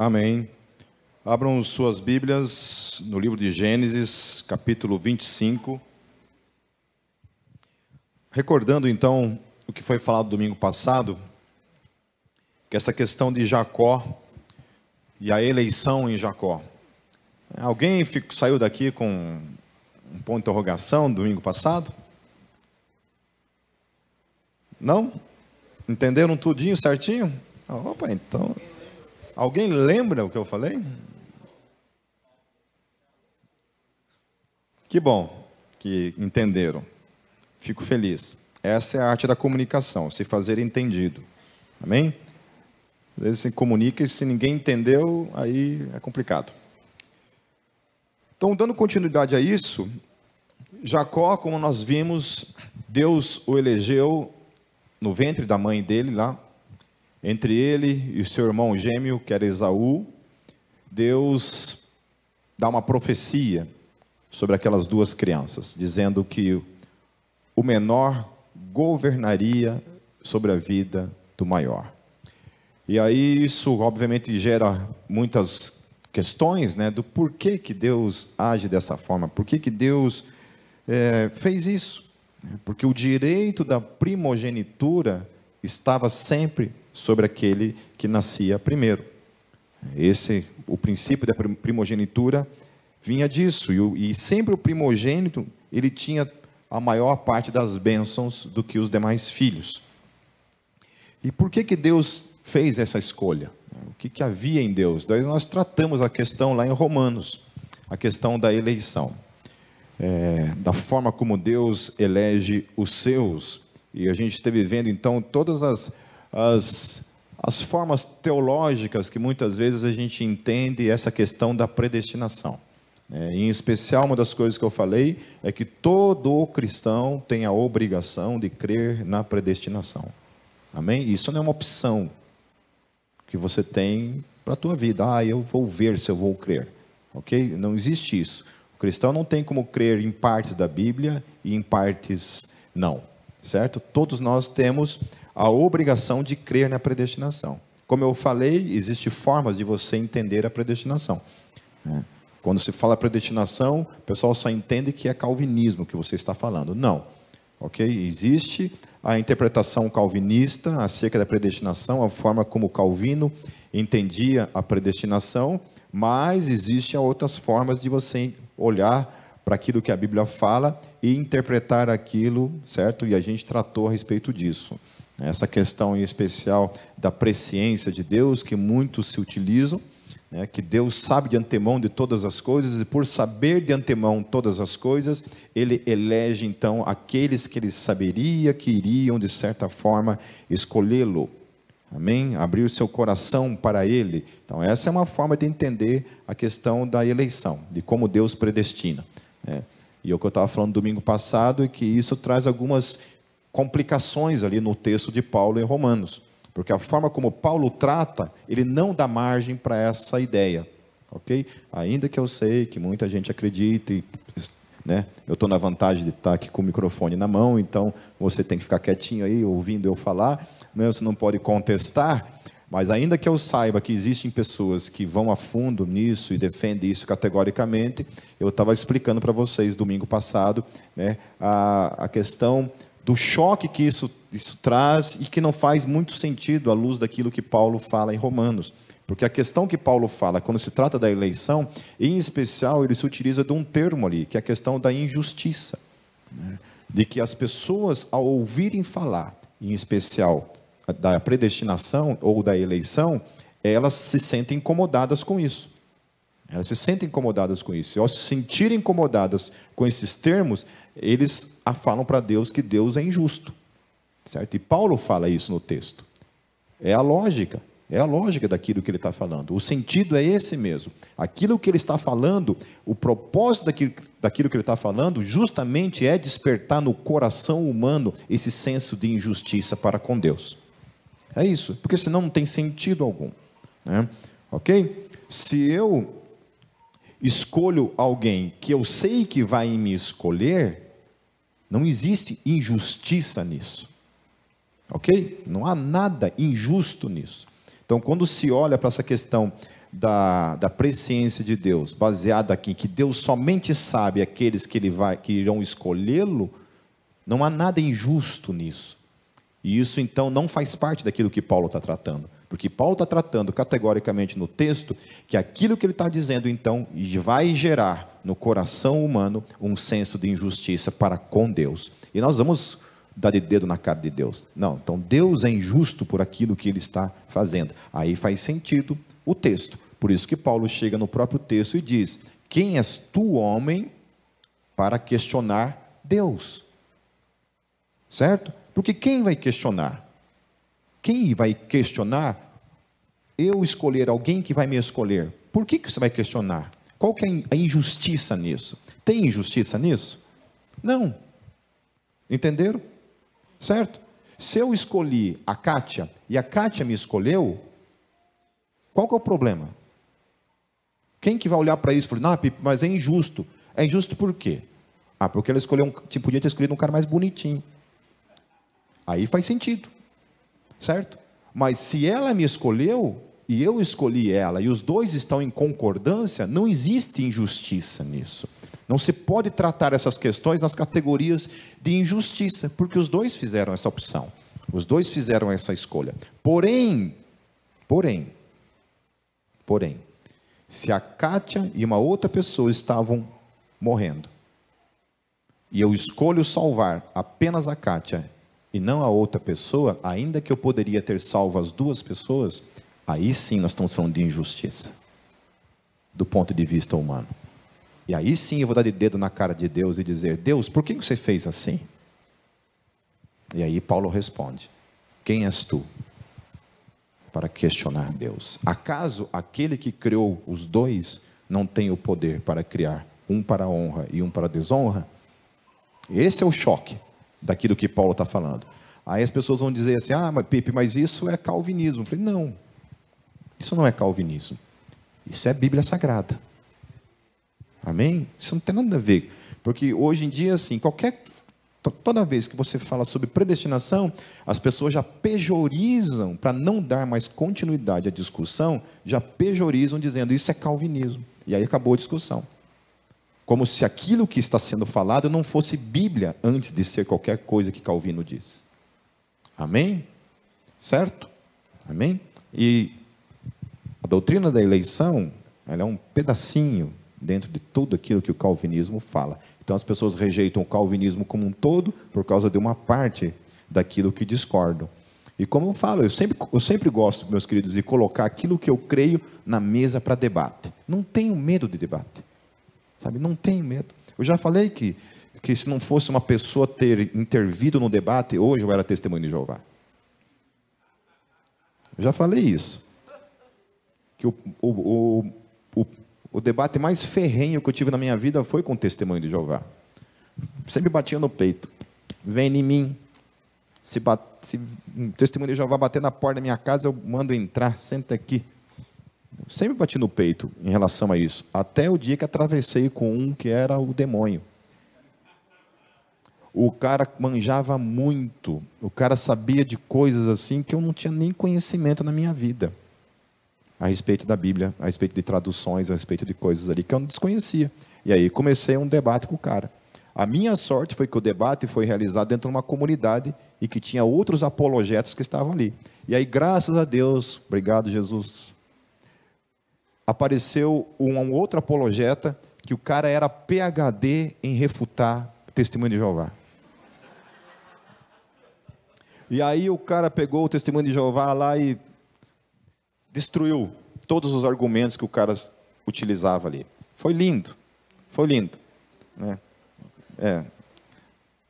Amém. Abram suas Bíblias no livro de Gênesis, capítulo 25. Recordando então o que foi falado domingo passado, que essa questão de Jacó e a eleição em Jacó. Alguém fico, saiu daqui com um ponto de interrogação domingo passado? Não? Entenderam tudinho certinho? Ah, opa, então. Alguém lembra o que eu falei? Que bom que entenderam. Fico feliz. Essa é a arte da comunicação, se fazer entendido. Amém? Às vezes se comunica e se ninguém entendeu, aí é complicado. Então, dando continuidade a isso, Jacó, como nós vimos, Deus o elegeu no ventre da mãe dele lá, entre ele e o seu irmão gêmeo, que era Esaú, Deus dá uma profecia sobre aquelas duas crianças, dizendo que o menor governaria sobre a vida do maior. E aí isso obviamente gera muitas questões, né, do porquê que Deus age dessa forma, por que que Deus é, fez isso? Porque o direito da primogenitura estava sempre sobre aquele que nascia primeiro. Esse, o princípio da primogenitura vinha disso, e, e sempre o primogênito ele tinha a maior parte das bênçãos do que os demais filhos. E por que que Deus fez essa escolha? O que, que havia em Deus? Daí nós tratamos a questão lá em Romanos, a questão da eleição é, da forma como Deus elege os seus. E a gente esteve vendo então todas as, as, as formas teológicas que muitas vezes a gente entende essa questão da predestinação. É, em especial, uma das coisas que eu falei é que todo cristão tem a obrigação de crer na predestinação. Amém? Isso não é uma opção que você tem para a tua vida. Ah, eu vou ver se eu vou crer. Ok? Não existe isso cristão não tem como crer em partes da Bíblia e em partes não, certo? Todos nós temos a obrigação de crer na predestinação. Como eu falei, existem formas de você entender a predestinação. Né? Quando se fala predestinação, o pessoal só entende que é calvinismo que você está falando. Não. Ok? Existe a interpretação calvinista acerca da predestinação, a forma como Calvino entendia a predestinação, mas existem outras formas de você olhar para aquilo que a Bíblia fala e interpretar aquilo, certo? E a gente tratou a respeito disso. Essa questão em especial da presciência de Deus, que muitos se utilizam, né? que Deus sabe de antemão de todas as coisas, e por saber de antemão todas as coisas, ele elege então aqueles que ele saberia que iriam, de certa forma, escolhê-lo. Amém? Abrir o seu coração para Ele. Então, essa é uma forma de entender a questão da eleição, de como Deus predestina. Né? E o que eu estava falando domingo passado é que isso traz algumas complicações ali no texto de Paulo em Romanos. Porque a forma como Paulo trata, ele não dá margem para essa ideia. Ok? Ainda que eu sei que muita gente acredita e né? Eu estou na vantagem de estar aqui com o microfone na mão, então você tem que ficar quietinho aí, ouvindo eu falar né, você não pode contestar, mas ainda que eu saiba que existem pessoas que vão a fundo nisso e defendem isso categoricamente, eu estava explicando para vocês domingo passado né, a, a questão do choque que isso, isso traz e que não faz muito sentido à luz daquilo que Paulo fala em Romanos. Porque a questão que Paulo fala, quando se trata da eleição, em especial, ele se utiliza de um termo ali, que é a questão da injustiça. Né? De que as pessoas, ao ouvirem falar, em especial da predestinação ou da eleição, elas se sentem incomodadas com isso. Elas se sentem incomodadas com isso. E ao se sentirem incomodadas com esses termos, eles falam para Deus que Deus é injusto. Certo? E Paulo fala isso no texto. É a lógica. É a lógica daquilo que ele está falando. O sentido é esse mesmo. Aquilo que ele está falando, o propósito daquilo, daquilo que ele está falando, justamente é despertar no coração humano esse senso de injustiça para com Deus. É isso, porque senão não tem sentido algum. Né? Ok? Se eu escolho alguém que eu sei que vai me escolher, não existe injustiça nisso. Ok? Não há nada injusto nisso. Então, quando se olha para essa questão da, da presciência de Deus, baseada aqui que Deus somente sabe aqueles que, ele vai, que irão escolhê-lo, não há nada injusto nisso. E isso então não faz parte daquilo que Paulo está tratando. Porque Paulo está tratando categoricamente no texto que aquilo que ele está dizendo então vai gerar no coração humano um senso de injustiça para com Deus. E nós vamos dar de dedo na cara de Deus. Não, então Deus é injusto por aquilo que ele está fazendo. Aí faz sentido o texto. Por isso que Paulo chega no próprio texto e diz: Quem és tu, homem, para questionar Deus? Certo? Porque quem vai questionar? Quem vai questionar? Eu escolher alguém que vai me escolher. Por que, que você vai questionar? Qual que é a injustiça nisso? Tem injustiça nisso? Não. Entenderam? Certo? Se eu escolhi a Kátia e a Kátia me escolheu, qual que é o problema? Quem que vai olhar para isso e falar, não, mas é injusto. É injusto por quê? Ah, porque ela escolheu um, tipo, podia ter escolhido um cara mais bonitinho. Aí faz sentido. Certo? Mas se ela me escolheu e eu escolhi ela e os dois estão em concordância, não existe injustiça nisso. Não se pode tratar essas questões nas categorias de injustiça, porque os dois fizeram essa opção. Os dois fizeram essa escolha. Porém, porém, porém, se a Kátia e uma outra pessoa estavam morrendo, e eu escolho salvar apenas a Kátia e não a outra pessoa, ainda que eu poderia ter salvo as duas pessoas, aí sim nós estamos falando de injustiça, do ponto de vista humano. E aí sim eu vou dar de dedo na cara de Deus e dizer: Deus, por que você fez assim? E aí Paulo responde: Quem és tu? para questionar Deus. Acaso aquele que criou os dois não tem o poder para criar um para honra e um para desonra? Esse é o choque daquilo que Paulo está falando. Aí as pessoas vão dizer assim: ah, mas Pipe, mas isso é calvinismo. Eu falei: não, isso não é calvinismo. Isso é Bíblia Sagrada. Amém? Isso não tem nada a ver. Porque hoje em dia, assim, qualquer Toda vez que você fala sobre predestinação, as pessoas já pejorizam, para não dar mais continuidade à discussão, já pejorizam dizendo isso é calvinismo. E aí acabou a discussão. Como se aquilo que está sendo falado não fosse Bíblia antes de ser qualquer coisa que Calvino diz. Amém? Certo? Amém? E a doutrina da eleição, ela é um pedacinho dentro de tudo aquilo que o calvinismo fala. Então as pessoas rejeitam o calvinismo como um todo por causa de uma parte daquilo que discordam. E como eu falo, eu sempre, eu sempre gosto, meus queridos, de colocar aquilo que eu creio na mesa para debate. Não tenho medo de debate. Sabe? Não tenho medo. Eu já falei que, que se não fosse uma pessoa ter intervido no debate, hoje eu era testemunho de Jeová. Eu já falei isso. Que o, o, o, o debate mais ferrenho que eu tive na minha vida foi com o testemunho de Jeová. Sempre batia no peito. Vem em mim. Se, bate, se um testemunho de Jeová bater na porta da minha casa, eu mando entrar, senta aqui. Sempre bati no peito em relação a isso. Até o dia que atravessei com um que era o demônio. O cara manjava muito. O cara sabia de coisas assim que eu não tinha nem conhecimento na minha vida a respeito da Bíblia, a respeito de traduções, a respeito de coisas ali que eu não desconhecia. E aí comecei um debate com o cara. A minha sorte foi que o debate foi realizado dentro de uma comunidade e que tinha outros apologetas que estavam ali. E aí, graças a Deus, obrigado Jesus, apareceu um outro apologeta que o cara era PhD em refutar o testemunho de Jeová. E aí o cara pegou o testemunho de Jeová lá e destruiu todos os argumentos que o cara utilizava ali. Foi lindo, foi lindo. Né? É.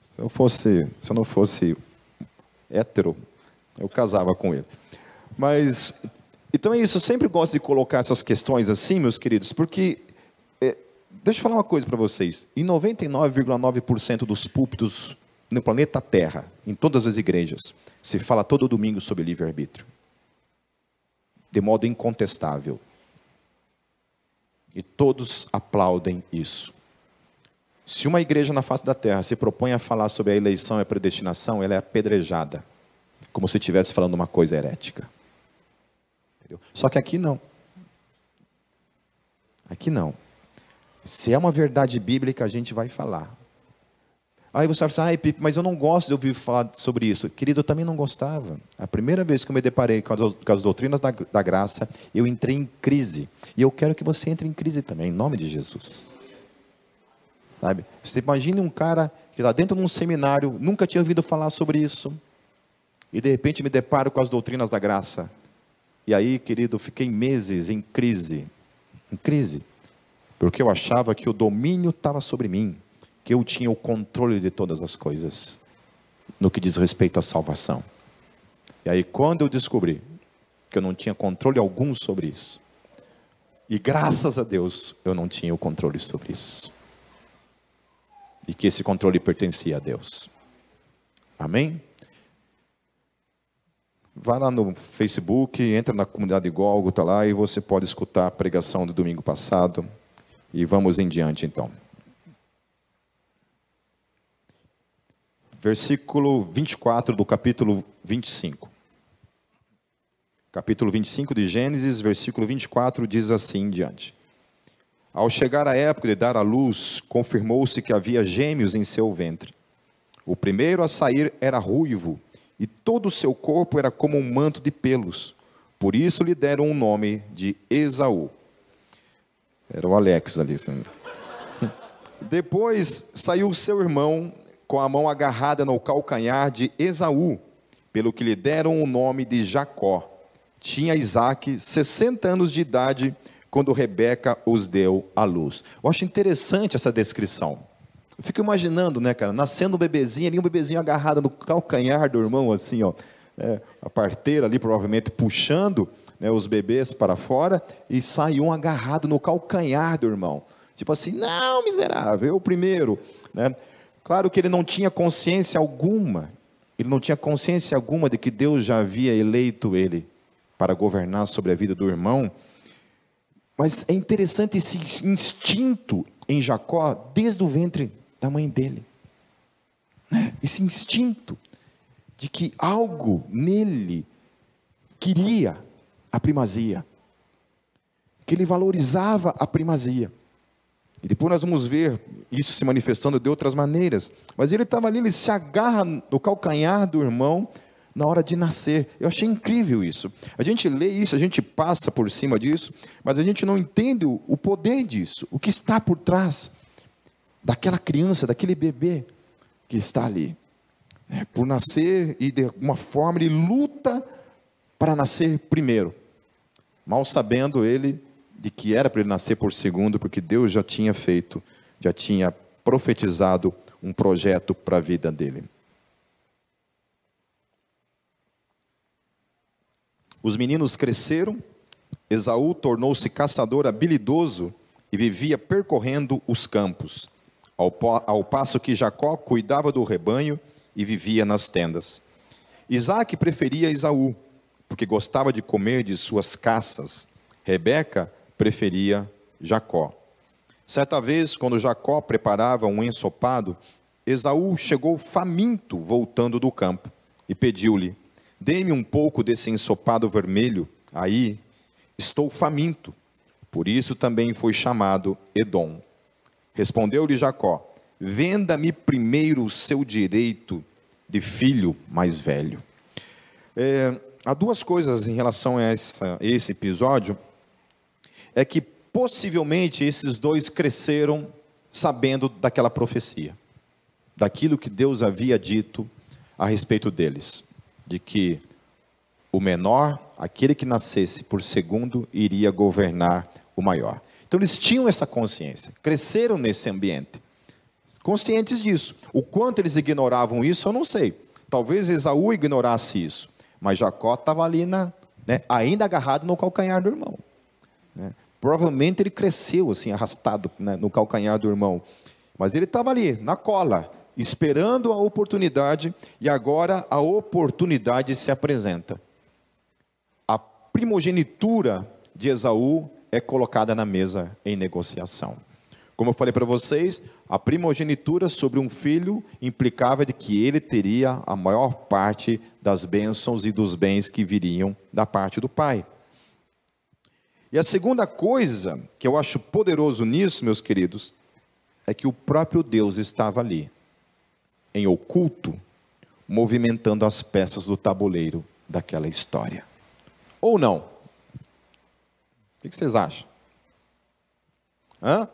Se eu fosse, se eu não fosse hétero, eu casava com ele. Mas, então é isso, eu sempre gosto de colocar essas questões assim, meus queridos, porque, é, deixa eu falar uma coisa para vocês, em 99,9% dos púlpitos no planeta Terra, em todas as igrejas, se fala todo domingo sobre livre-arbítrio de modo incontestável. E todos aplaudem isso. Se uma igreja na face da terra se propõe a falar sobre a eleição e a predestinação, ela é apedrejada, como se estivesse falando uma coisa herética. Só que aqui não. Aqui não. Se é uma verdade bíblica, a gente vai falar. Aí você vai ai, Pipe, mas eu não gosto de ouvir falar sobre isso. Querido, eu também não gostava. A primeira vez que eu me deparei com as, com as doutrinas da, da, graça, eu entrei em crise. E eu quero que você entre em crise também, em nome de Jesus. Sabe? Você imagine um cara que está dentro de um seminário, nunca tinha ouvido falar sobre isso, e de repente me deparo com as doutrinas da graça. E aí, querido, fiquei meses em crise. Em crise. Porque eu achava que o domínio estava sobre mim que eu tinha o controle de todas as coisas no que diz respeito à salvação. E aí, quando eu descobri que eu não tinha controle algum sobre isso, e graças a Deus eu não tinha o controle sobre isso, e que esse controle pertencia a Deus. Amém? Vá lá no Facebook, entra na comunidade Golgo, tá lá e você pode escutar a pregação do domingo passado. E vamos em diante então. versículo 24 do capítulo 25. Capítulo 25 de Gênesis, versículo 24 diz assim em diante: Ao chegar a época de dar à luz, confirmou-se que havia gêmeos em seu ventre. O primeiro a sair era ruivo, e todo o seu corpo era como um manto de pelos. Por isso lhe deram o nome de Esaú. Era o Alex ali. Assim. Depois saiu seu irmão com a mão agarrada no calcanhar de Esaú, pelo que lhe deram o nome de Jacó. Tinha Isaac 60 anos de idade quando Rebeca os deu à luz. Eu acho interessante essa descrição. Eu fico imaginando, né, cara, nascendo um bebezinho ali, um bebezinho agarrado no calcanhar do irmão, assim, ó, é, a parteira ali provavelmente puxando né, os bebês para fora e sai um agarrado no calcanhar do irmão. Tipo assim, não, miserável, eu primeiro, né? Claro que ele não tinha consciência alguma, ele não tinha consciência alguma de que Deus já havia eleito ele para governar sobre a vida do irmão. Mas é interessante esse instinto em Jacó desde o ventre da mãe dele. Né? Esse instinto de que algo nele queria a primazia, que ele valorizava a primazia. E depois nós vamos ver isso se manifestando de outras maneiras. Mas ele estava ali, ele se agarra no calcanhar do irmão na hora de nascer. Eu achei incrível isso. A gente lê isso, a gente passa por cima disso, mas a gente não entende o poder disso, o que está por trás daquela criança, daquele bebê que está ali. É, por nascer e de alguma forma ele luta para nascer primeiro, mal sabendo ele de que era para ele nascer por segundo, porque Deus já tinha feito, já tinha profetizado um projeto para a vida dele. Os meninos cresceram, Esaú tornou-se caçador habilidoso e vivia percorrendo os campos, ao, ao passo que Jacó cuidava do rebanho e vivia nas tendas. Isaac preferia Esaú, porque gostava de comer de suas caças. Rebeca preferia Jacó. Certa vez, quando Jacó preparava um ensopado, Esaú chegou faminto voltando do campo e pediu-lhe: Dê-me um pouco desse ensopado vermelho. Aí, estou faminto. Por isso também foi chamado Edom. Respondeu-lhe Jacó: Venda-me primeiro o seu direito de filho mais velho. É, há duas coisas em relação a, essa, a esse episódio é que possivelmente esses dois cresceram sabendo daquela profecia, daquilo que Deus havia dito a respeito deles, de que o menor, aquele que nascesse por segundo, iria governar o maior. Então eles tinham essa consciência, cresceram nesse ambiente, conscientes disso. O quanto eles ignoravam isso, eu não sei. Talvez Esaú ignorasse isso, mas Jacó estava ali na, né, ainda agarrado no calcanhar do irmão. Né? Provavelmente ele cresceu assim, arrastado né, no calcanhar do irmão. Mas ele estava ali, na cola, esperando a oportunidade, e agora a oportunidade se apresenta. A primogenitura de Esaú é colocada na mesa em negociação. Como eu falei para vocês, a primogenitura sobre um filho implicava de que ele teria a maior parte das bênçãos e dos bens que viriam da parte do pai. E a segunda coisa que eu acho poderoso nisso, meus queridos, é que o próprio Deus estava ali, em oculto, movimentando as peças do tabuleiro daquela história. Ou não? O que vocês acham? Hã?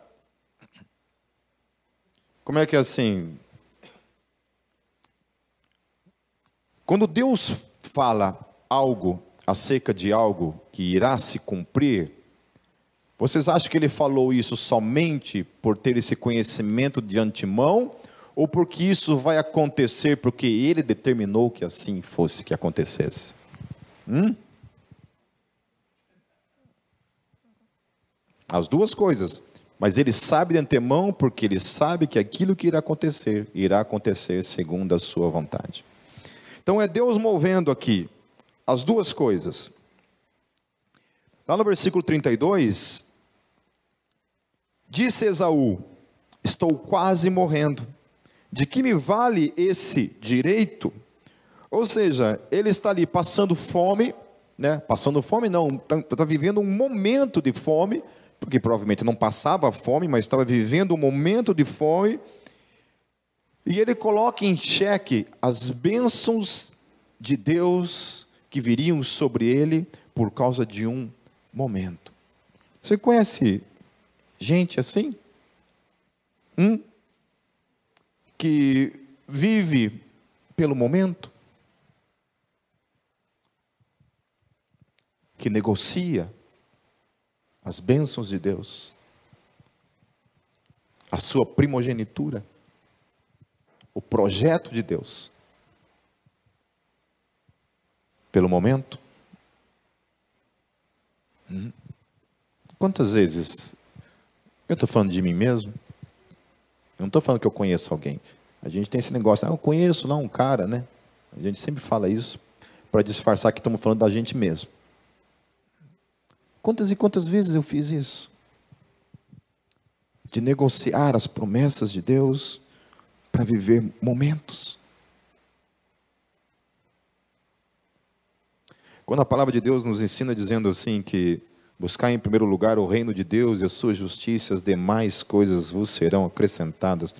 Como é que é assim? Quando Deus fala algo acerca de algo que irá se cumprir, vocês acham que ele falou isso somente por ter esse conhecimento de antemão? Ou porque isso vai acontecer porque ele determinou que assim fosse que acontecesse? Hum? As duas coisas. Mas ele sabe de antemão porque ele sabe que aquilo que irá acontecer, irá acontecer segundo a sua vontade. Então é Deus movendo aqui as duas coisas. Lá no versículo 32, disse Esaú: Estou quase morrendo. De que me vale esse direito? Ou seja, ele está ali passando fome, né? Passando fome não, está tá vivendo um momento de fome, porque provavelmente não passava fome, mas estava vivendo um momento de fome, e ele coloca em xeque as bênçãos de Deus que viriam sobre ele por causa de um momento. Você conhece gente assim? Hum? Que vive pelo momento? Que negocia as bênçãos de Deus, a sua primogenitura, o projeto de Deus, pelo momento? Hum? Quantas vezes eu estou falando de mim mesmo? Eu não estou falando que eu conheço alguém. A gente tem esse negócio, ah, eu conheço não um cara, né? A gente sempre fala isso para disfarçar que estamos falando da gente mesmo. Quantas e quantas vezes eu fiz isso? De negociar as promessas de Deus para viver momentos. Quando a palavra de Deus nos ensina dizendo assim que buscar em primeiro lugar o reino de Deus e a sua justiça, as demais coisas vos serão acrescentadas.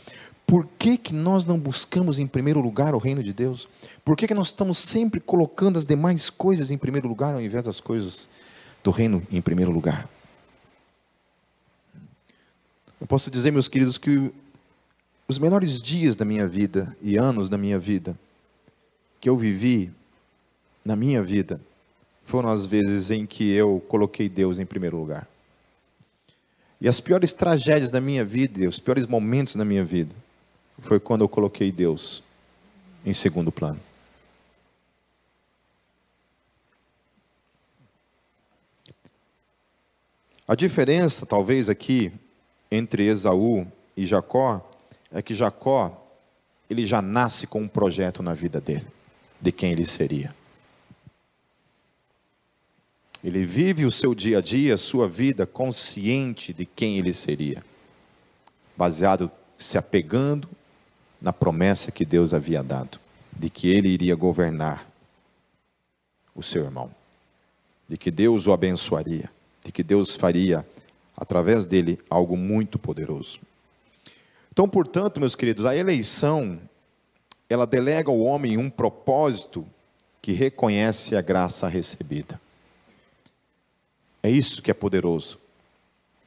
Por que, que nós não buscamos em primeiro lugar o reino de Deus? Por que, que nós estamos sempre colocando as demais coisas em primeiro lugar ao invés das coisas do reino em primeiro lugar. Eu posso dizer, meus queridos, que os melhores dias da minha vida e anos da minha vida que eu vivi na minha vida foram as vezes em que eu coloquei Deus em primeiro lugar. E as piores tragédias da minha vida, os piores momentos da minha vida, foi quando eu coloquei Deus em segundo plano. A diferença, talvez, aqui entre Esaú e Jacó é que Jacó ele já nasce com um projeto na vida dele, de quem ele seria. Ele vive o seu dia a dia, a sua vida, consciente de quem ele seria, baseado, se apegando na promessa que Deus havia dado, de que ele iria governar o seu irmão, de que Deus o abençoaria de que Deus faria através dele algo muito poderoso. Então, portanto, meus queridos, a eleição ela delega ao homem um propósito que reconhece a graça recebida. É isso que é poderoso,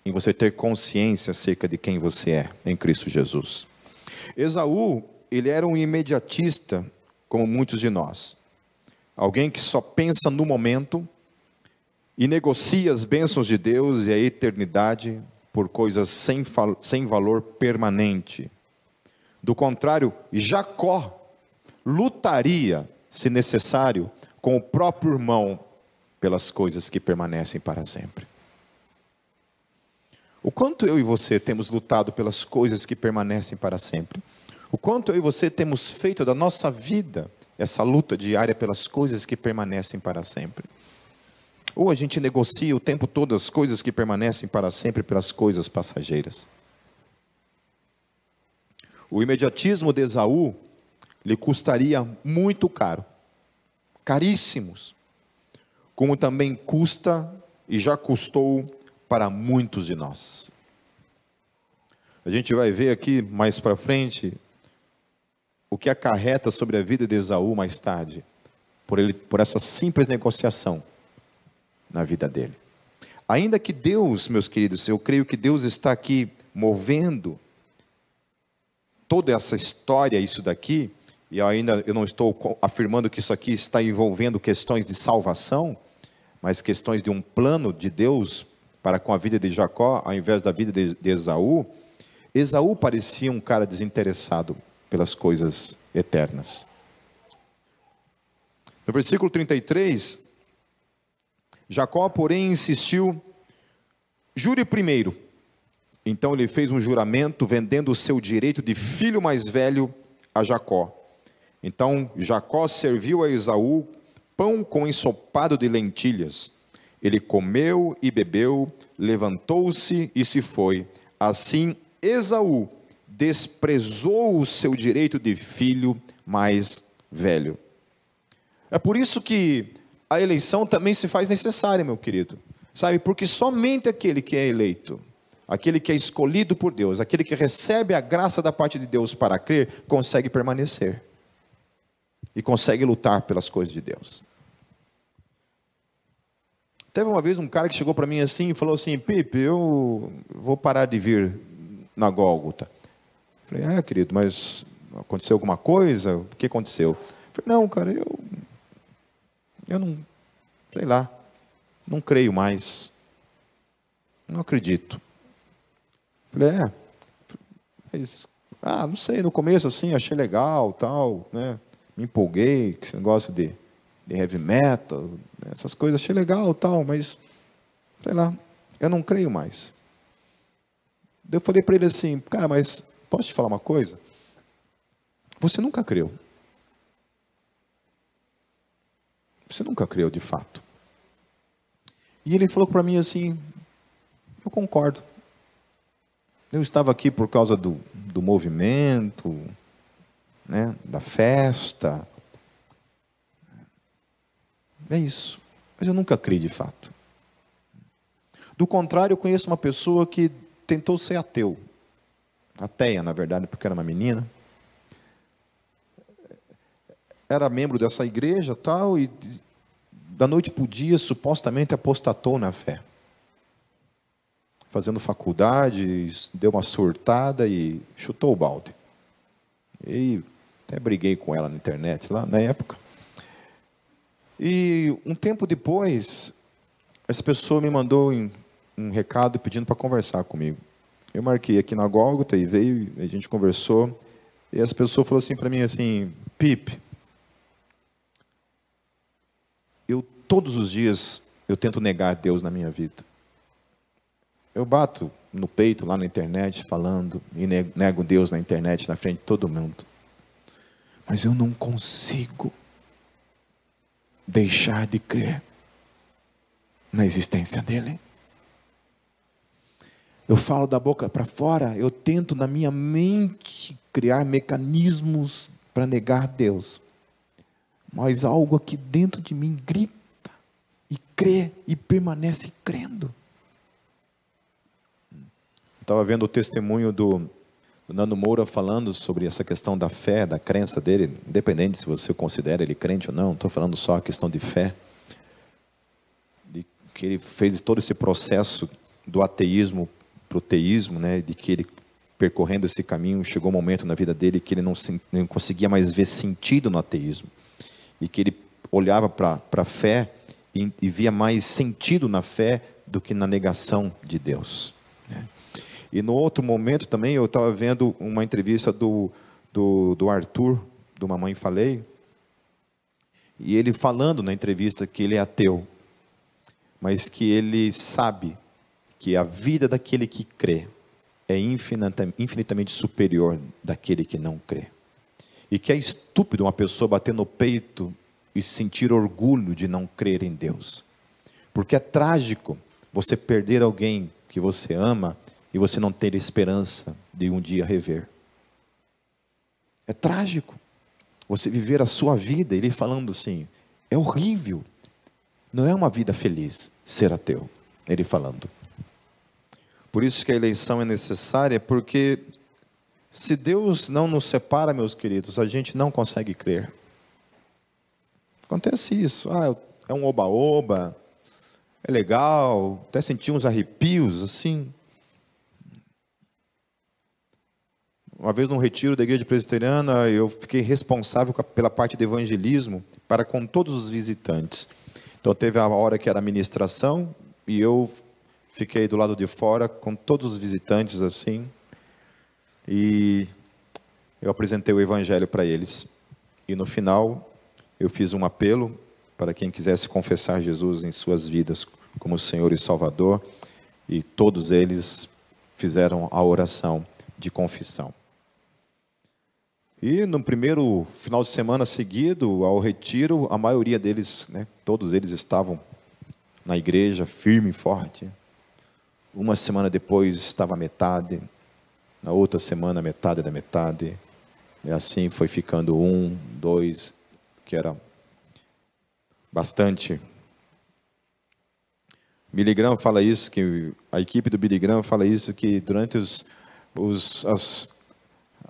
em você ter consciência acerca de quem você é em Cristo Jesus. Esaú, ele era um imediatista, como muitos de nós. Alguém que só pensa no momento, e negocia as bênçãos de Deus e a eternidade por coisas sem, sem valor permanente. Do contrário, Jacó lutaria, se necessário, com o próprio irmão pelas coisas que permanecem para sempre. O quanto eu e você temos lutado pelas coisas que permanecem para sempre? O quanto eu e você temos feito da nossa vida essa luta diária pelas coisas que permanecem para sempre? Ou a gente negocia o tempo todo as coisas que permanecem para sempre pelas coisas passageiras. O imediatismo de Esaú lhe custaria muito caro, caríssimos, como também custa e já custou para muitos de nós. A gente vai ver aqui mais para frente o que acarreta sobre a vida de Esaú mais tarde, por, ele, por essa simples negociação na vida dele. Ainda que Deus, meus queridos, eu creio que Deus está aqui movendo toda essa história, isso daqui, e ainda eu não estou afirmando que isso aqui está envolvendo questões de salvação, mas questões de um plano de Deus para com a vida de Jacó, ao invés da vida de, Esaú. Esaú parecia um cara desinteressado pelas coisas eternas. No versículo 33, Jacó, porém, insistiu: jure primeiro. Então ele fez um juramento, vendendo o seu direito de filho mais velho a Jacó. Então Jacó serviu a Esaú pão com ensopado de lentilhas. Ele comeu e bebeu, levantou-se e se foi. Assim Esaú desprezou o seu direito de filho mais velho. É por isso que a eleição também se faz necessária, meu querido. Sabe? Porque somente aquele que é eleito, aquele que é escolhido por Deus, aquele que recebe a graça da parte de Deus para crer, consegue permanecer e consegue lutar pelas coisas de Deus. Teve uma vez um cara que chegou para mim assim e falou assim: Pipe, eu vou parar de vir na Gólgota. Falei: É, querido, mas aconteceu alguma coisa? O que aconteceu? Falei: Não, cara, eu. Eu não. Sei lá. Não creio mais. Não acredito. Falei: É. Mas, ah, não sei, no começo assim, achei legal, tal, né? me empolguei com esse negócio de, de heavy metal, né, essas coisas, achei legal tal, mas, sei lá, eu não creio mais. Eu falei para ele assim, cara, mas posso te falar uma coisa? Você nunca creu. Você nunca creu de fato. E ele falou para mim assim: Eu concordo. Eu estava aqui por causa do, do movimento, né, da festa. É isso. Mas eu nunca criei de fato. Do contrário, eu conheço uma pessoa que tentou ser ateu. Ateia, na verdade, porque era uma menina. Era membro dessa igreja tal, e da noite para o dia, supostamente apostatou na fé. Fazendo faculdade, deu uma surtada e chutou o balde. E até briguei com ela na internet lá na época. E um tempo depois, essa pessoa me mandou um recado pedindo para conversar comigo. Eu marquei aqui na Gólgota e veio, a gente conversou. E essa pessoa falou assim para mim assim, Pipe, eu todos os dias eu tento negar Deus na minha vida. Eu bato no peito lá na internet falando e nego Deus na internet na frente de todo mundo mas eu não consigo deixar de crer na existência dele. Eu falo da boca para fora, eu tento na minha mente criar mecanismos para negar Deus. Mas algo aqui dentro de mim grita e crê e permanece crendo. Estava vendo o testemunho do o Nando Moura falando sobre essa questão da fé, da crença dele, independente se você considera ele crente ou não, estou falando só a questão de fé, de que ele fez todo esse processo do ateísmo para o teísmo, né, de que ele percorrendo esse caminho chegou um momento na vida dele que ele não, não conseguia mais ver sentido no ateísmo e que ele olhava para a fé e, e via mais sentido na fé do que na negação de Deus. Né? E no outro momento também eu estava vendo uma entrevista do, do, do Arthur, do Mamãe Falei, e ele falando na entrevista que ele é ateu, mas que ele sabe que a vida daquele que crê é infinitamente superior daquele que não crê. E que é estúpido uma pessoa bater no peito e sentir orgulho de não crer em Deus. Porque é trágico você perder alguém que você ama e você não ter esperança de um dia rever. É trágico você viver a sua vida, ele falando assim, é horrível. Não é uma vida feliz ser ateu. ele falando. Por isso que a eleição é necessária, porque se Deus não nos separa, meus queridos, a gente não consegue crer. Acontece isso. Ah, é um oba-oba, é legal, até senti uns arrepios assim. Uma vez num retiro da igreja presbiteriana, eu fiquei responsável pela parte de evangelismo para com todos os visitantes. Então teve a hora que era a ministração e eu fiquei do lado de fora com todos os visitantes assim. E eu apresentei o evangelho para eles. E no final eu fiz um apelo para quem quisesse confessar Jesus em suas vidas como Senhor e Salvador, e todos eles fizeram a oração de confissão. E no primeiro final de semana seguido ao retiro, a maioria deles, né, todos eles estavam na igreja, firme e forte. Uma semana depois estava metade, na outra semana metade da metade. E assim foi ficando um, dois, que era bastante. Billy Graham fala isso, que a equipe do Billy Graham fala isso, que durante os, os as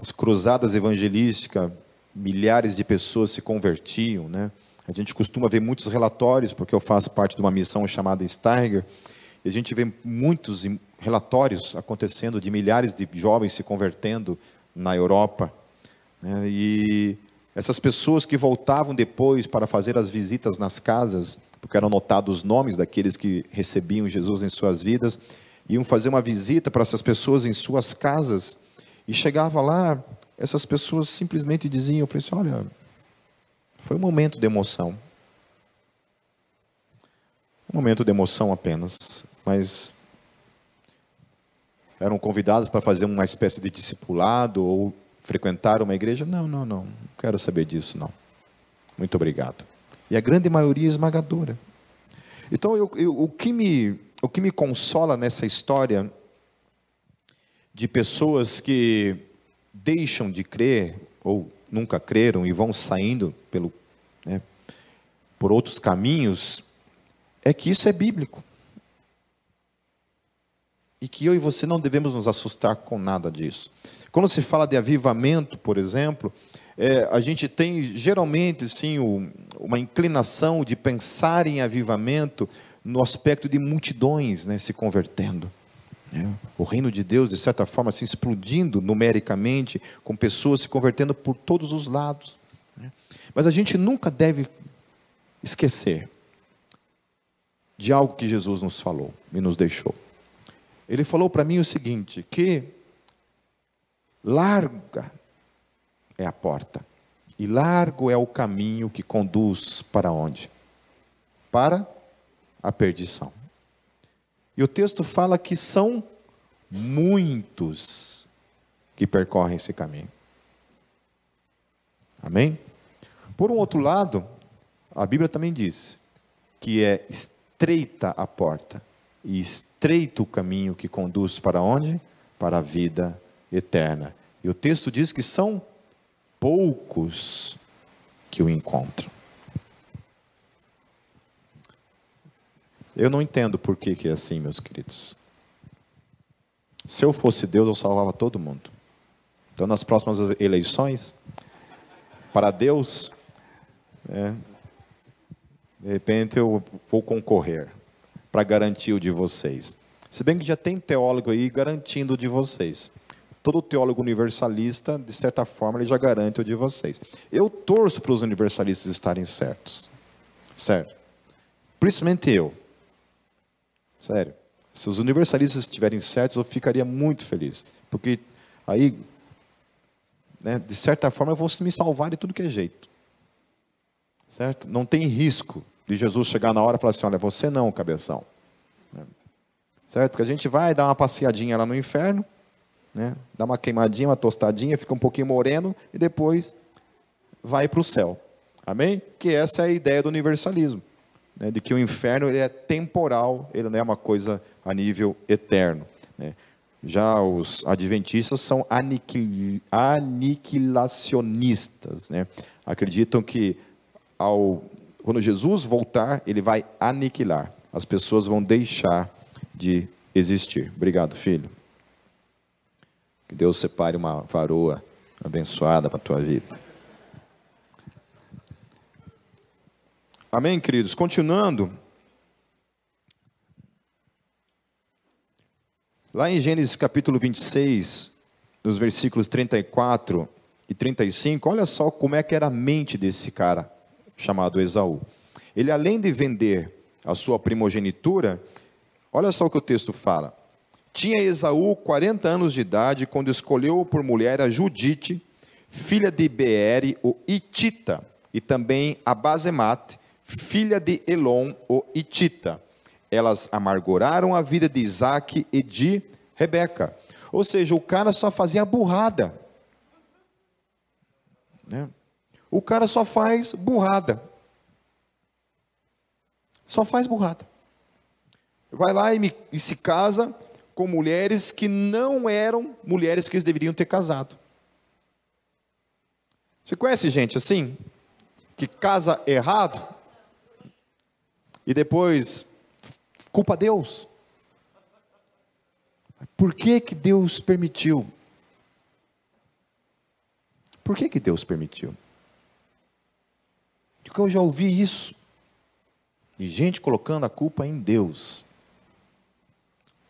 as cruzadas evangelísticas, milhares de pessoas se convertiam, né? A gente costuma ver muitos relatórios, porque eu faço parte de uma missão chamada Steiger, a gente vê muitos relatórios acontecendo de milhares de jovens se convertendo na Europa. Né? E essas pessoas que voltavam depois para fazer as visitas nas casas, porque eram notados os nomes daqueles que recebiam Jesus em suas vidas, iam fazer uma visita para essas pessoas em suas casas e chegava lá, essas pessoas simplesmente diziam, eu falei assim, olha, foi um momento de emoção. Um momento de emoção apenas, mas eram convidados para fazer uma espécie de discipulado ou frequentar uma igreja? Não, não, não, não quero saber disso, não. Muito obrigado. E a grande maioria esmagadora. Então, eu, eu, o, que me, o que me consola nessa história de pessoas que deixam de crer ou nunca creram e vão saindo pelo, né, por outros caminhos, é que isso é bíblico. E que eu e você não devemos nos assustar com nada disso. Quando se fala de avivamento, por exemplo, é, a gente tem geralmente sim o, uma inclinação de pensar em avivamento no aspecto de multidões né, se convertendo. Né? O reino de Deus, de certa forma, se explodindo numericamente, com pessoas se convertendo por todos os lados. Né? Mas a gente nunca deve esquecer de algo que Jesus nos falou e nos deixou. Ele falou para mim o seguinte: que larga é a porta e largo é o caminho que conduz para onde? Para a perdição. E o texto fala que são muitos que percorrem esse caminho. Amém? Por um outro lado, a Bíblia também diz que é estreita a porta e estreito o caminho que conduz para onde? Para a vida eterna. E o texto diz que são poucos que o encontram. Eu não entendo por que, que é assim, meus queridos. Se eu fosse Deus, eu salvava todo mundo. Então, nas próximas eleições, para Deus, é, de repente eu vou concorrer para garantir o de vocês. Se bem que já tem teólogo aí garantindo o de vocês. Todo teólogo universalista, de certa forma, ele já garante o de vocês. Eu torço para os universalistas estarem certos. Certo? Principalmente eu. Sério. Se os universalistas estiverem certos, eu ficaria muito feliz. Porque aí, né, de certa forma, eu vou me salvar de tudo que é jeito. Certo? Não tem risco de Jesus chegar na hora e falar assim: olha, você não, cabeção. Certo? Porque a gente vai dar uma passeadinha lá no inferno, né? dá uma queimadinha, uma tostadinha, fica um pouquinho moreno e depois vai para o céu. Amém? Que essa é a ideia do universalismo né, de que o inferno ele é temporal, ele não é uma coisa a nível eterno. Né. Já os adventistas são aniquil, aniquilacionistas, né. acreditam que ao, quando Jesus voltar, ele vai aniquilar, as pessoas vão deixar de existir. Obrigado, filho. Que Deus separe uma varoa abençoada para a tua vida. Amém, queridos? Continuando. Lá em Gênesis capítulo 26, nos versículos 34 e 35, olha só como é que era a mente desse cara chamado Esaú. Ele, além de vender a sua primogenitura, olha só o que o texto fala. Tinha Esaú 40 anos de idade quando escolheu por mulher a Judite, filha de Beere, o Itita, e também a Basemate, filha de Elon, o Itita. Elas amarguraram a vida de Isaac e de Rebeca. Ou seja, o cara só fazia burrada. Né? O cara só faz burrada. Só faz burrada. Vai lá e, me, e se casa com mulheres que não eram mulheres que eles deveriam ter casado. Você conhece gente assim? Que casa errado e depois culpa Deus. Por que, que Deus permitiu? Por que, que Deus permitiu? Porque eu já ouvi isso. E gente colocando a culpa em Deus.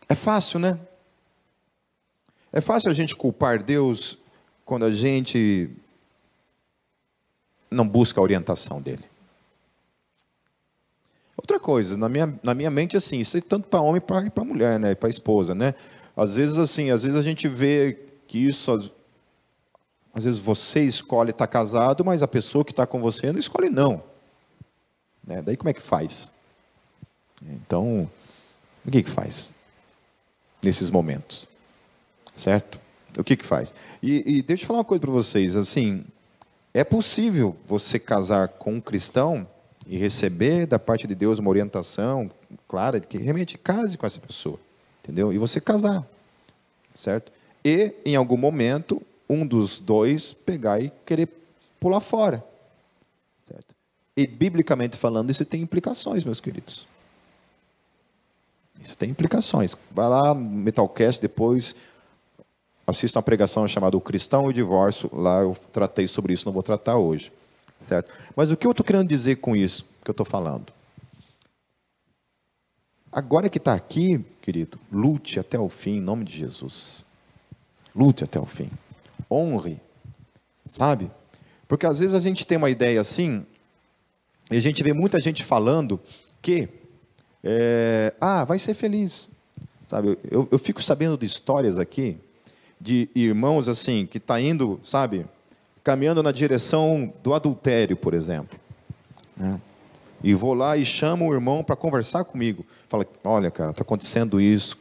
É fácil, né? É fácil a gente culpar Deus quando a gente não busca a orientação dele. Outra coisa, na minha, na minha mente, assim, isso é tanto para homem para para mulher, né? Para esposa, né? Às vezes, assim, às vezes a gente vê que isso, às, vezes você escolhe estar tá casado, mas a pessoa que está com você não escolhe não. Né? Daí como é que faz? Então, o que que faz? Nesses momentos. Certo? O que que faz? E, e deixa eu falar uma coisa para vocês, assim, é possível você casar com um cristão e receber da parte de Deus uma orientação clara de que realmente case com essa pessoa, entendeu? E você casar, certo? E em algum momento um dos dois pegar e querer pular fora, e, biblicamente falando, isso tem implicações, meus queridos. Isso tem implicações. Vai lá, Metalcast, depois assista uma pregação chamada O Cristão e o Divórcio. Lá eu tratei sobre isso, não vou tratar hoje. Certo? Mas o que eu estou querendo dizer com isso que eu estou falando? Agora que está aqui, querido, lute até o fim, em nome de Jesus. Lute até o fim. Honre. Sabe? Porque às vezes a gente tem uma ideia assim, e a gente vê muita gente falando que, é, ah, vai ser feliz. Sabe, eu, eu fico sabendo de histórias aqui, de irmãos assim, que está indo, sabe, caminhando na direção do adultério, por exemplo. Né? E vou lá e chamo o irmão para conversar comigo. Fala, olha, cara, está acontecendo isso.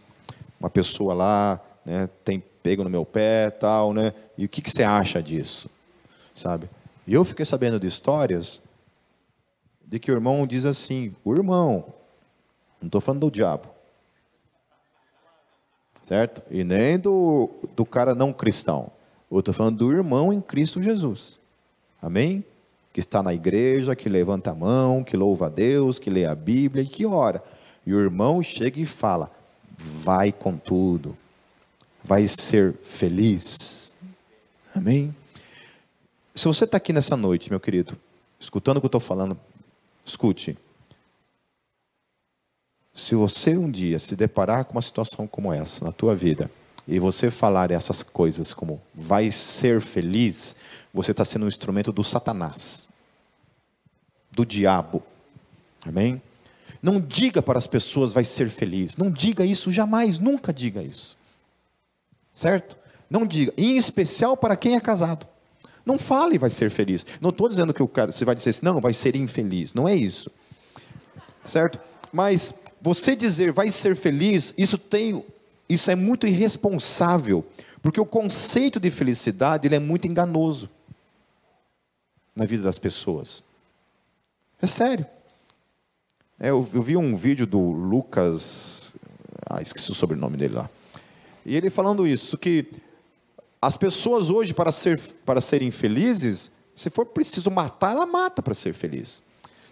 Uma pessoa lá, né, tem pego no meu pé, tal, né? E o que, que você acha disso, sabe? E eu fiquei sabendo de histórias de que o irmão diz assim: o irmão, não estou falando do diabo, certo? E nem do, do cara não cristão. Eu estou falando do irmão em Cristo Jesus. Amém? Que está na igreja, que levanta a mão, que louva a Deus, que lê a Bíblia e que ora. E o irmão chega e fala: vai com tudo, vai ser feliz. Amém? Se você está aqui nessa noite, meu querido, escutando o que eu estou falando, Escute. Se você um dia se deparar com uma situação como essa na tua vida e você falar essas coisas como vai ser feliz, você está sendo um instrumento do Satanás, do diabo. Amém? Não diga para as pessoas vai ser feliz. Não diga isso jamais, nunca diga isso. Certo? Não diga, em especial para quem é casado. Não fale vai ser feliz. Não estou dizendo que o cara, você vai dizer assim, não, vai ser infeliz. Não é isso. Certo? Mas você dizer vai ser feliz, isso tem, isso é muito irresponsável, porque o conceito de felicidade ele é muito enganoso na vida das pessoas. É sério. É, eu, eu vi um vídeo do Lucas, ah, esqueci o sobrenome dele lá. E ele falando isso, que as pessoas hoje, para, ser, para serem felizes, se for preciso matar, ela mata para ser feliz.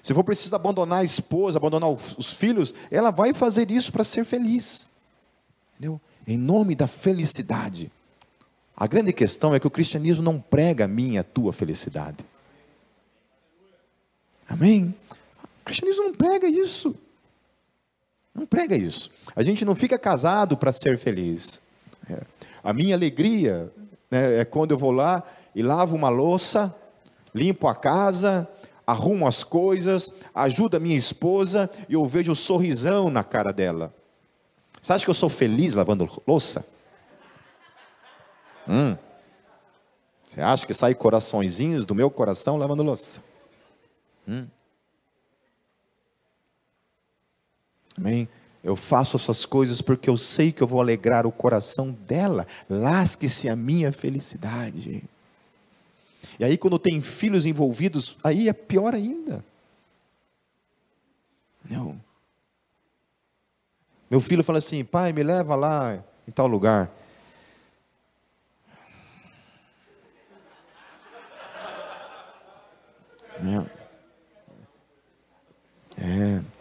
Se for preciso abandonar a esposa, abandonar os filhos, ela vai fazer isso para ser feliz. Entendeu? Em nome da felicidade. A grande questão é que o cristianismo não prega a minha, a tua felicidade. Amém? O cristianismo não prega isso. Não prega isso. A gente não fica casado para ser feliz. É. A minha alegria né, é quando eu vou lá e lavo uma louça, limpo a casa, arrumo as coisas, ajudo a minha esposa e eu vejo o um sorrisão na cara dela. Você acha que eu sou feliz lavando louça? Hum. Você acha que sai coraçõezinhos do meu coração lavando louça? Hum. Amém? Eu faço essas coisas porque eu sei que eu vou alegrar o coração dela. Lasque-se a minha felicidade. E aí, quando tem filhos envolvidos, aí é pior ainda. Não. Meu filho fala assim: pai, me leva lá em tal lugar. É. é.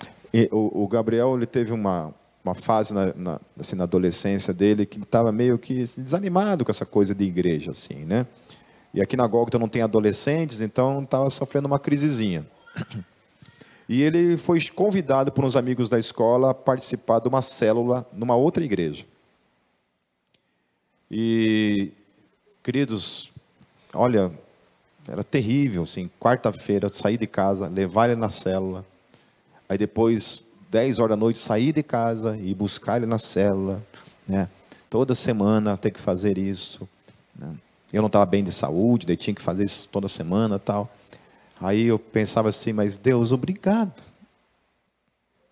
O, o, Gabriel ele teve uma, uma fase na, na, assim, na adolescência dele que estava meio que assim, desanimado com essa coisa de igreja, assim, né? E aqui na Gólgota não tem adolescentes, então estava sofrendo uma crisezinha. E ele foi convidado por uns amigos da escola a participar de uma célula numa outra igreja. E, queridos, olha, era terrível, assim, quarta-feira, sair de casa, levar ele na célula, aí depois, 10 horas da noite, sair de casa e buscar ele na célula, né? Toda semana ter que fazer isso. Né? Eu não estava bem de saúde, daí tinha que fazer isso toda semana tal. Aí eu pensava assim, mas Deus, obrigado.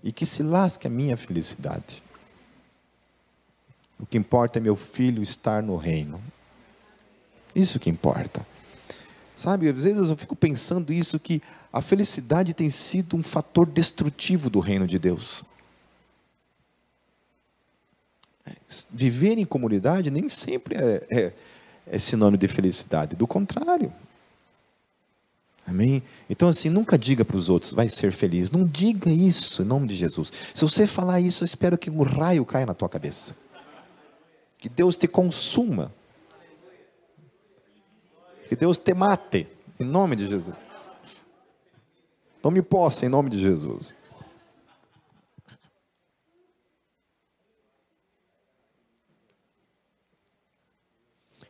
E que se lasque a minha felicidade. O que importa é meu filho estar no reino. Isso que importa. Sabe, às vezes eu fico pensando isso que a felicidade tem sido um fator destrutivo do reino de Deus. Viver em comunidade nem sempre é, é, é sinônimo de felicidade, do contrário. Amém? Então, assim, nunca diga para os outros, vai ser feliz. Não diga isso em nome de Jesus. Se você falar isso, eu espero que um raio caia na tua cabeça. Que Deus te consuma que Deus te mate, em nome de Jesus. Tome posse, em nome de Jesus.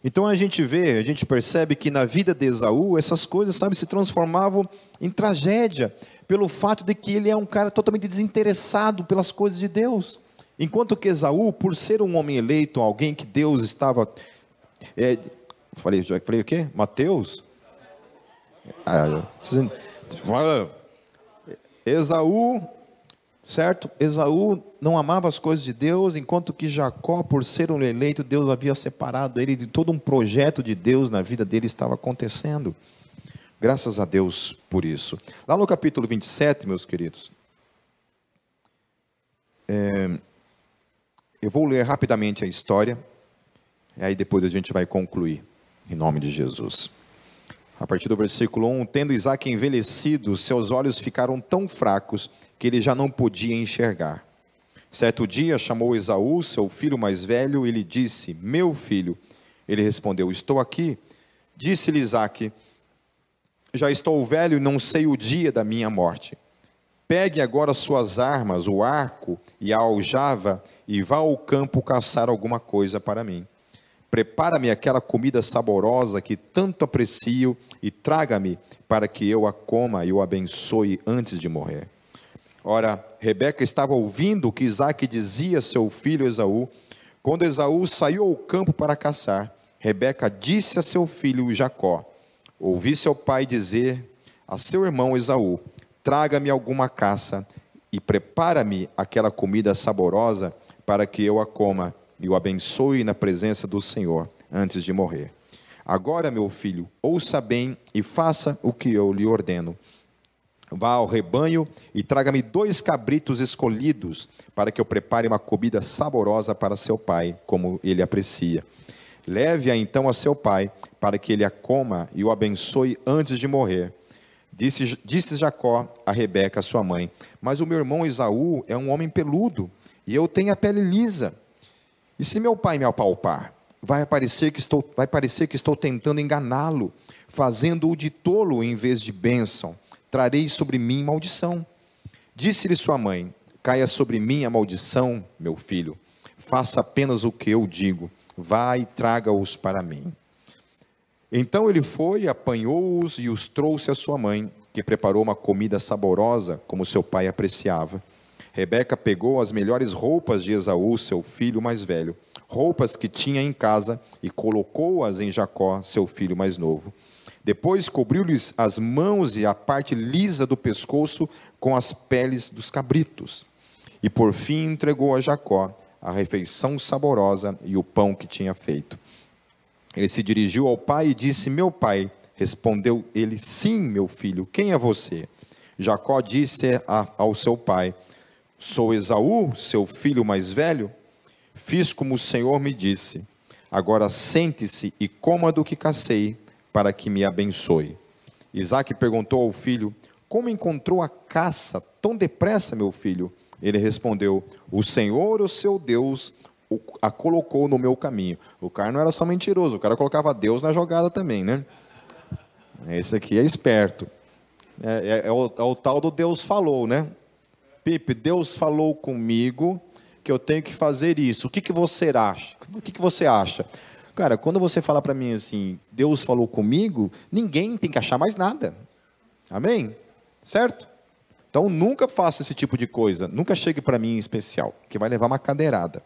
Então a gente vê, a gente percebe que na vida de Esaú, essas coisas, sabe, se transformavam em tragédia, pelo fato de que ele é um cara totalmente desinteressado pelas coisas de Deus. Enquanto que Esaú, por ser um homem eleito, alguém que Deus estava é, Falei, falei o quê? Mateus? Ah, Esaú, certo? Esaú não amava as coisas de Deus, enquanto que Jacó, por ser um eleito, Deus havia separado ele de todo um projeto de Deus na vida dele estava acontecendo. Graças a Deus por isso. Lá no capítulo 27, meus queridos, é, eu vou ler rapidamente a história, e aí depois a gente vai concluir. Em nome de Jesus. A partir do versículo 1: Tendo Isaac envelhecido, seus olhos ficaram tão fracos que ele já não podia enxergar. Certo dia chamou Esaú, seu filho mais velho, e lhe disse: Meu filho. Ele respondeu: Estou aqui. Disse-lhe Isaac: Já estou velho e não sei o dia da minha morte. Pegue agora suas armas, o arco e a aljava, e vá ao campo caçar alguma coisa para mim. Prepara-me aquela comida saborosa que tanto aprecio e traga-me para que eu a coma e o abençoe antes de morrer. Ora, Rebeca estava ouvindo o que Isaac dizia a seu filho Esaú. Quando Esaú saiu ao campo para caçar, Rebeca disse a seu filho Jacó: Ouvi seu pai dizer a seu irmão Esaú: Traga-me alguma caça e prepara-me aquela comida saborosa para que eu a coma e o abençoe na presença do Senhor antes de morrer. Agora, meu filho, ouça bem e faça o que eu lhe ordeno. Vá ao rebanho e traga-me dois cabritos escolhidos, para que eu prepare uma comida saborosa para seu pai, como ele aprecia. Leve-a então a seu pai, para que ele a coma e o abençoe antes de morrer. Disse, disse Jacó a Rebeca, sua mãe: Mas o meu irmão Esaú é um homem peludo, e eu tenho a pele lisa. E se meu pai me apalpar, vai parecer que estou, vai parecer que estou tentando enganá-lo, fazendo-o de tolo em vez de bênção. Trarei sobre mim maldição. Disse-lhe sua mãe: Caia sobre mim a maldição, meu filho. Faça apenas o que eu digo. Vá e traga-os para mim. Então ele foi, apanhou-os e os trouxe à sua mãe, que preparou uma comida saborosa, como seu pai apreciava. Rebeca pegou as melhores roupas de Esaú, seu filho mais velho, roupas que tinha em casa, e colocou-as em Jacó, seu filho mais novo. Depois cobriu-lhes as mãos e a parte lisa do pescoço com as peles dos cabritos. E por fim entregou a Jacó a refeição saborosa e o pão que tinha feito. Ele se dirigiu ao pai e disse: Meu pai. Respondeu ele: Sim, meu filho, quem é você? Jacó disse ao seu pai: Sou Esaú, seu filho mais velho. Fiz como o Senhor me disse. Agora sente-se e coma do que cacei, para que me abençoe. Isaac perguntou ao filho: Como encontrou a caça tão depressa, meu filho? Ele respondeu: O Senhor, o seu Deus, a colocou no meu caminho. O cara não era só mentiroso, o cara colocava Deus na jogada também, né? Esse aqui é esperto. É, é, é, o, é o, tal do Deus falou, né? Pipe, Deus falou comigo que eu tenho que fazer isso. O que, que você acha? O que, que você acha? Cara, quando você fala para mim assim, Deus falou comigo, ninguém tem que achar mais nada. Amém? Certo? Então nunca faça esse tipo de coisa. Nunca chegue para mim em especial, que vai levar uma cadeirada.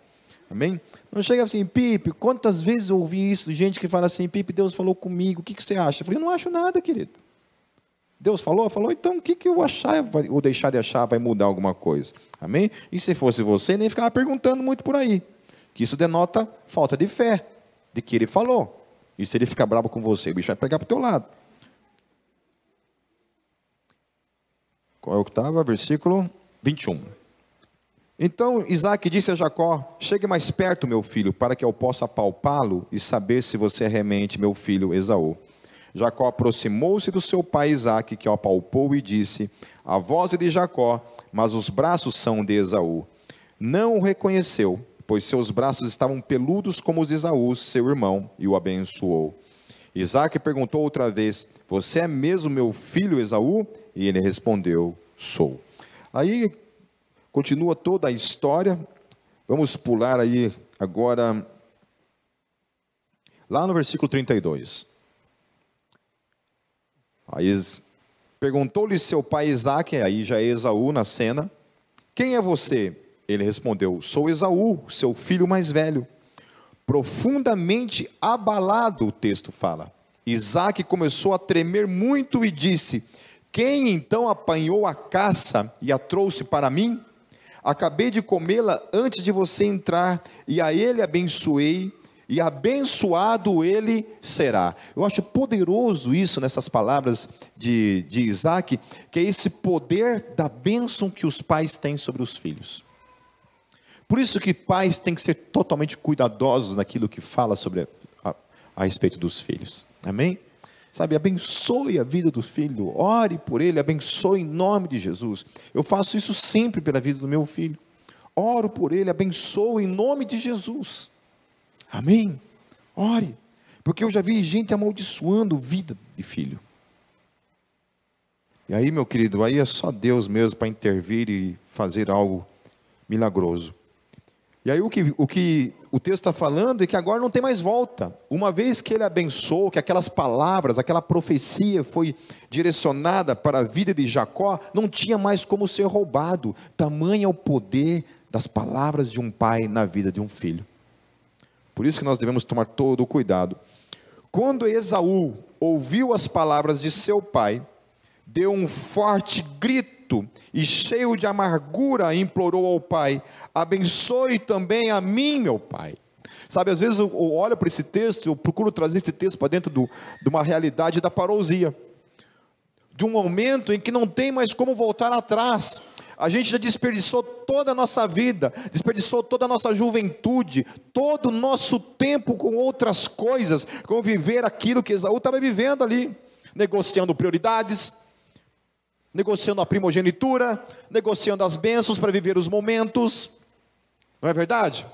Amém? Não chega assim, Pipe, quantas vezes eu ouvi isso? Gente que fala assim, Pipe, Deus falou comigo, o que, que você acha? Eu falei, eu não acho nada, querido. Deus falou, falou, então o que, que eu achar ou deixar de achar vai mudar alguma coisa? Amém? E se fosse você, nem ficava perguntando muito por aí. Que isso denota falta de fé, de que ele falou. E se ele ficar bravo com você, o bicho vai pegar para o teu lado. Qual é o estava? Versículo 21. Então Isaac disse a Jacó: Chegue mais perto, meu filho, para que eu possa apalpá-lo e saber se você é realmente meu filho Esaú. Jacó aproximou-se do seu pai Isaac, que o apalpou e disse: A voz é de Jacó, mas os braços são de Esaú. Não o reconheceu, pois seus braços estavam peludos como os de Esaú, seu irmão, e o abençoou. Isaac perguntou outra vez: Você é mesmo meu filho Esaú? E ele respondeu: Sou. Aí Continua toda a história. Vamos pular aí agora, lá no versículo 32. Aí perguntou-lhe seu pai Isaac, aí já é Esaú na cena: Quem é você? Ele respondeu: Sou Esaú, seu filho mais velho. Profundamente abalado, o texto fala. Isaac começou a tremer muito e disse: Quem então apanhou a caça e a trouxe para mim? Acabei de comê-la antes de você entrar, e a ele abençoei, e abençoado ele será. Eu acho poderoso isso nessas palavras de, de Isaac, que é esse poder da bênção que os pais têm sobre os filhos. Por isso que pais têm que ser totalmente cuidadosos naquilo que fala sobre a, a, a respeito dos filhos. Amém? Sabe, abençoe a vida do filho, ore por ele, abençoe em nome de Jesus. Eu faço isso sempre pela vida do meu filho. Oro por ele, abençoe em nome de Jesus. Amém? Ore, porque eu já vi gente amaldiçoando vida de filho. E aí, meu querido, aí é só Deus mesmo para intervir e fazer algo milagroso. E aí o que o, que o texto está falando é que agora não tem mais volta. Uma vez que ele abençoou, que aquelas palavras, aquela profecia foi direcionada para a vida de Jacó, não tinha mais como ser roubado. Tamanho é o poder das palavras de um pai na vida de um filho. Por isso que nós devemos tomar todo o cuidado. Quando Esaú ouviu as palavras de seu pai, deu um forte grito e, cheio de amargura, implorou ao pai: abençoe também a mim, meu pai. Sabe, às vezes eu olho para esse texto, eu procuro trazer esse texto para dentro do, de uma realidade da parousia, de um momento em que não tem mais como voltar atrás. A gente já desperdiçou toda a nossa vida, desperdiçou toda a nossa juventude, todo o nosso tempo com outras coisas, com viver aquilo que Esaú estava vivendo ali, negociando prioridades, negociando a primogenitura, negociando as bênçãos para viver os momentos. Não é verdade?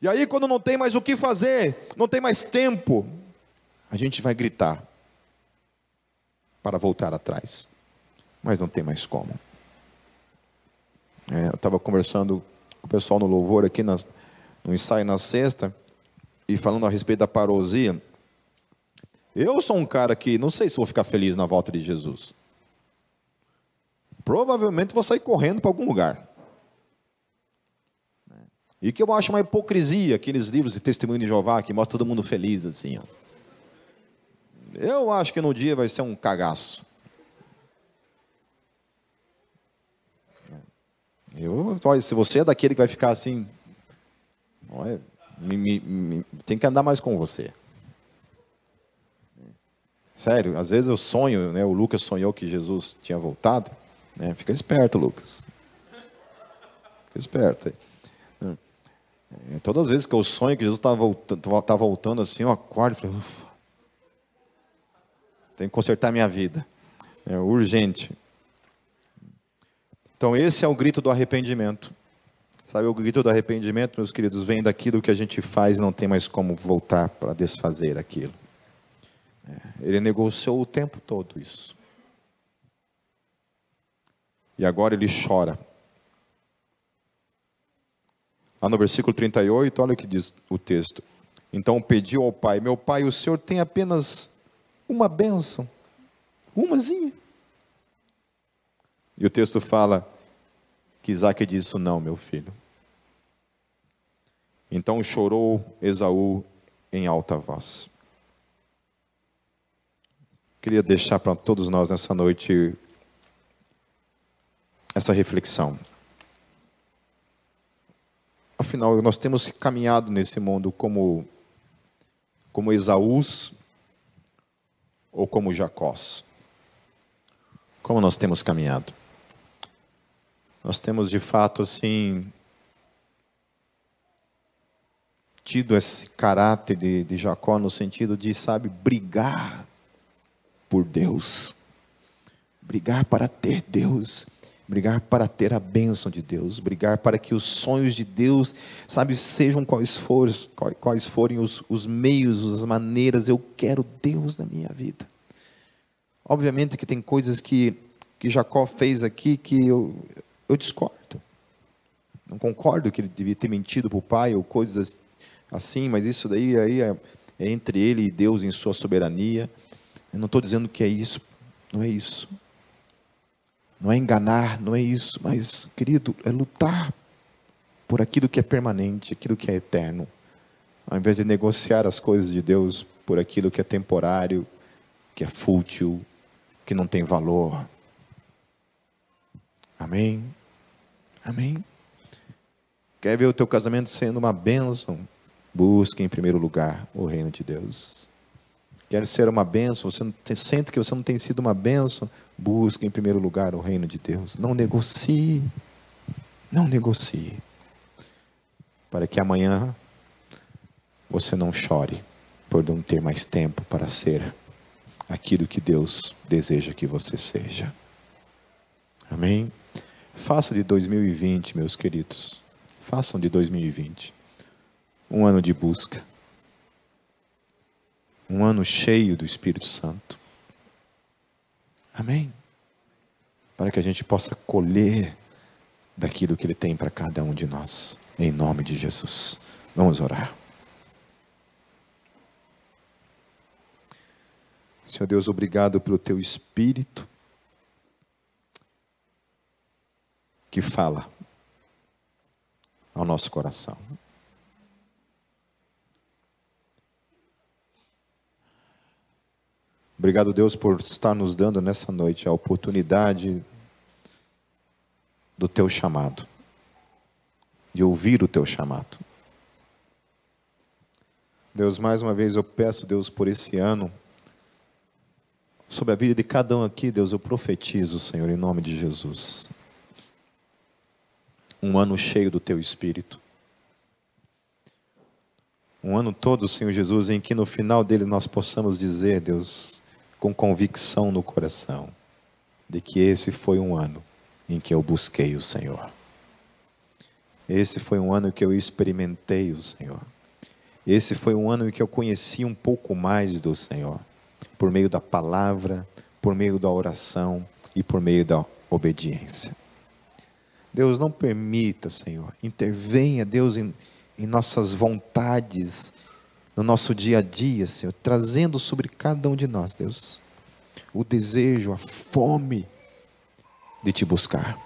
E aí, quando não tem mais o que fazer, não tem mais tempo, a gente vai gritar para voltar atrás, mas não tem mais como. É, eu estava conversando com o pessoal no louvor aqui nas, no ensaio na sexta e falando a respeito da parosia. Eu sou um cara que não sei se vou ficar feliz na volta de Jesus. Provavelmente vou sair correndo para algum lugar. E que eu acho uma hipocrisia, aqueles livros de testemunho de Jeová que mostra todo mundo feliz assim. Ó. Eu acho que no dia vai ser um cagaço. Eu, se você é daquele que vai ficar assim, olha, me, me, me, tem que andar mais com você. Sério, às vezes eu sonho, né, o Lucas sonhou que Jesus tinha voltado. Né, fica esperto, Lucas. Fica esperto. É, todas as vezes que eu sonho que Jesus está voltando, tá voltando assim, eu acordo e falo, ufa, tenho que consertar minha vida. É urgente. Então, esse é o grito do arrependimento. Sabe, o grito do arrependimento, meus queridos, vem daquilo que a gente faz e não tem mais como voltar para desfazer aquilo. É, ele negociou o tempo todo isso. E agora ele chora. Lá no versículo 38, olha o que diz o texto. Então pediu ao pai: Meu pai, o senhor tem apenas uma bênção, umazinha. E o texto fala: que Isaac disse: Não, meu filho. Então chorou Esaú em alta voz. Queria deixar para todos nós nessa noite essa reflexão. Afinal, nós temos caminhado nesse mundo como, como Esaús ou como Jacós. Como nós temos caminhado? Nós temos de fato assim tido esse caráter de, de Jacó no sentido de, sabe, brigar por Deus, brigar para ter Deus, brigar para ter a bênção de Deus, brigar para que os sonhos de Deus, sabe, sejam quais, for, quais forem os, os meios, as maneiras, eu quero Deus na minha vida. Obviamente que tem coisas que, que Jacó fez aqui que eu, eu discordo. Não concordo que ele devia ter mentido para o pai ou coisas assim, mas isso daí aí é, é entre ele e Deus em sua soberania. Eu não estou dizendo que é isso, não é isso. Não é enganar, não é isso, mas, querido, é lutar por aquilo que é permanente, aquilo que é eterno, ao invés de negociar as coisas de Deus por aquilo que é temporário, que é fútil, que não tem valor. Amém? Amém? Quer ver o teu casamento sendo uma bênção? Busque em primeiro lugar o reino de Deus. Quer ser uma bênção? Você sente que você não tem sido uma bênção? Busque em primeiro lugar o reino de Deus. Não negocie. Não negocie. Para que amanhã você não chore por não ter mais tempo para ser aquilo que Deus deseja que você seja. Amém? Faça de 2020, meus queridos, façam de 2020 um ano de busca, um ano cheio do Espírito Santo. Amém? Para que a gente possa colher daquilo que Ele tem para cada um de nós, em nome de Jesus. Vamos orar. Senhor Deus, obrigado pelo Teu Espírito que fala ao nosso coração. Obrigado, Deus, por estar nos dando nessa noite a oportunidade do teu chamado, de ouvir o teu chamado. Deus, mais uma vez eu peço, Deus, por esse ano, sobre a vida de cada um aqui, Deus, eu profetizo, Senhor, em nome de Jesus um ano cheio do teu espírito. Um ano todo, Senhor Jesus, em que no final dele nós possamos dizer, Deus, com convicção no coração: de que esse foi um ano em que eu busquei o Senhor. Esse foi um ano que eu experimentei o Senhor. Esse foi um ano em que eu conheci um pouco mais do Senhor, por meio da palavra, por meio da oração e por meio da obediência. Deus, não permita, Senhor, intervenha, Deus, em, em nossas vontades, no nosso dia a dia, Senhor, trazendo sobre cada um de nós, Deus, o desejo, a fome de te buscar.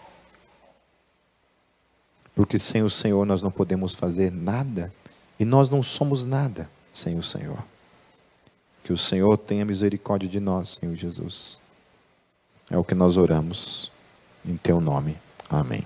Porque sem o Senhor nós não podemos fazer nada e nós não somos nada sem o Senhor. Que o Senhor tenha misericórdia de nós, Senhor Jesus. É o que nós oramos em teu nome. Amém.